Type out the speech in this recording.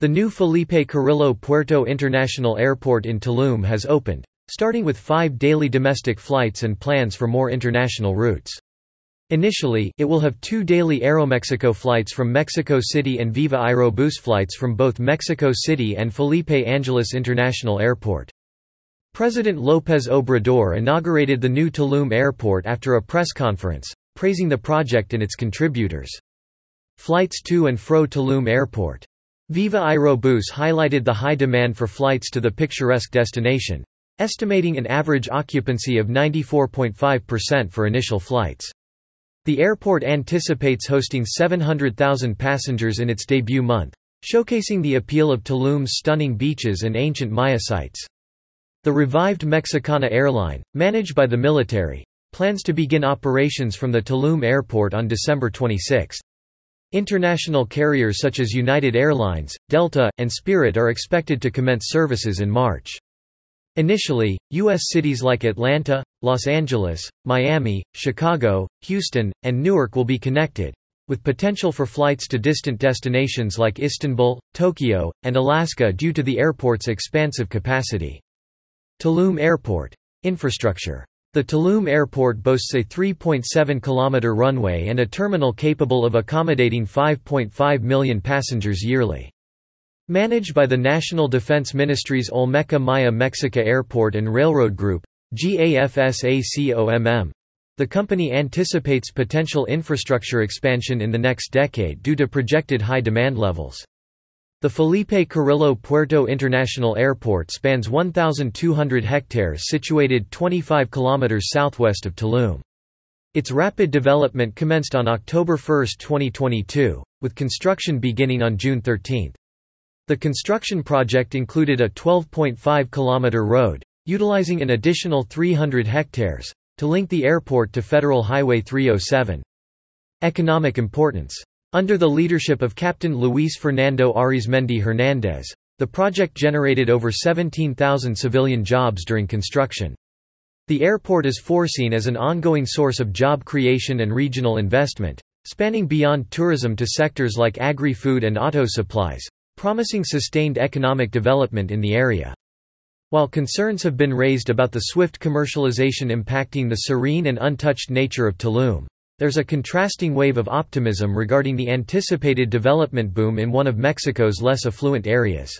The new Felipe Carrillo Puerto International Airport in Tulum has opened, starting with five daily domestic flights and plans for more international routes. Initially, it will have two daily Aeromexico flights from Mexico City and Viva Aerobus flights from both Mexico City and Felipe Angeles International Airport. President López Obrador inaugurated the new Tulum Airport after a press conference, praising the project and its contributors. Flights to and fro Tulum Airport. Viva Aerobus highlighted the high demand for flights to the picturesque destination, estimating an average occupancy of 94.5% for initial flights. The airport anticipates hosting 700,000 passengers in its debut month, showcasing the appeal of Tulum's stunning beaches and ancient Maya sites. The revived Mexicana airline, managed by the military, plans to begin operations from the Tulum airport on December 26. International carriers such as United Airlines, Delta, and Spirit are expected to commence services in March. Initially, U.S. cities like Atlanta, Los Angeles, Miami, Chicago, Houston, and Newark will be connected, with potential for flights to distant destinations like Istanbul, Tokyo, and Alaska due to the airport's expansive capacity. Tulum Airport. Infrastructure. The Tulum Airport boasts a 3.7 km runway and a terminal capable of accommodating 5.5 million passengers yearly. Managed by the National Defense Ministry's Olmeca Maya Mexica Airport and Railroad Group, GAFSACOMM. The company anticipates potential infrastructure expansion in the next decade due to projected high demand levels. The Felipe Carrillo Puerto International Airport spans 1,200 hectares situated 25 km southwest of Tulum. Its rapid development commenced on October 1, 2022, with construction beginning on June 13. The construction project included a 12.5 kilometer road, utilizing an additional 300 hectares, to link the airport to Federal Highway 307. Economic importance. Under the leadership of Captain Luis Fernando Arizmendi Hernandez, the project generated over 17,000 civilian jobs during construction. The airport is foreseen as an ongoing source of job creation and regional investment, spanning beyond tourism to sectors like agri-food and auto supplies, promising sustained economic development in the area. While concerns have been raised about the swift commercialization impacting the serene and untouched nature of Tulum, there's a contrasting wave of optimism regarding the anticipated development boom in one of Mexico's less affluent areas.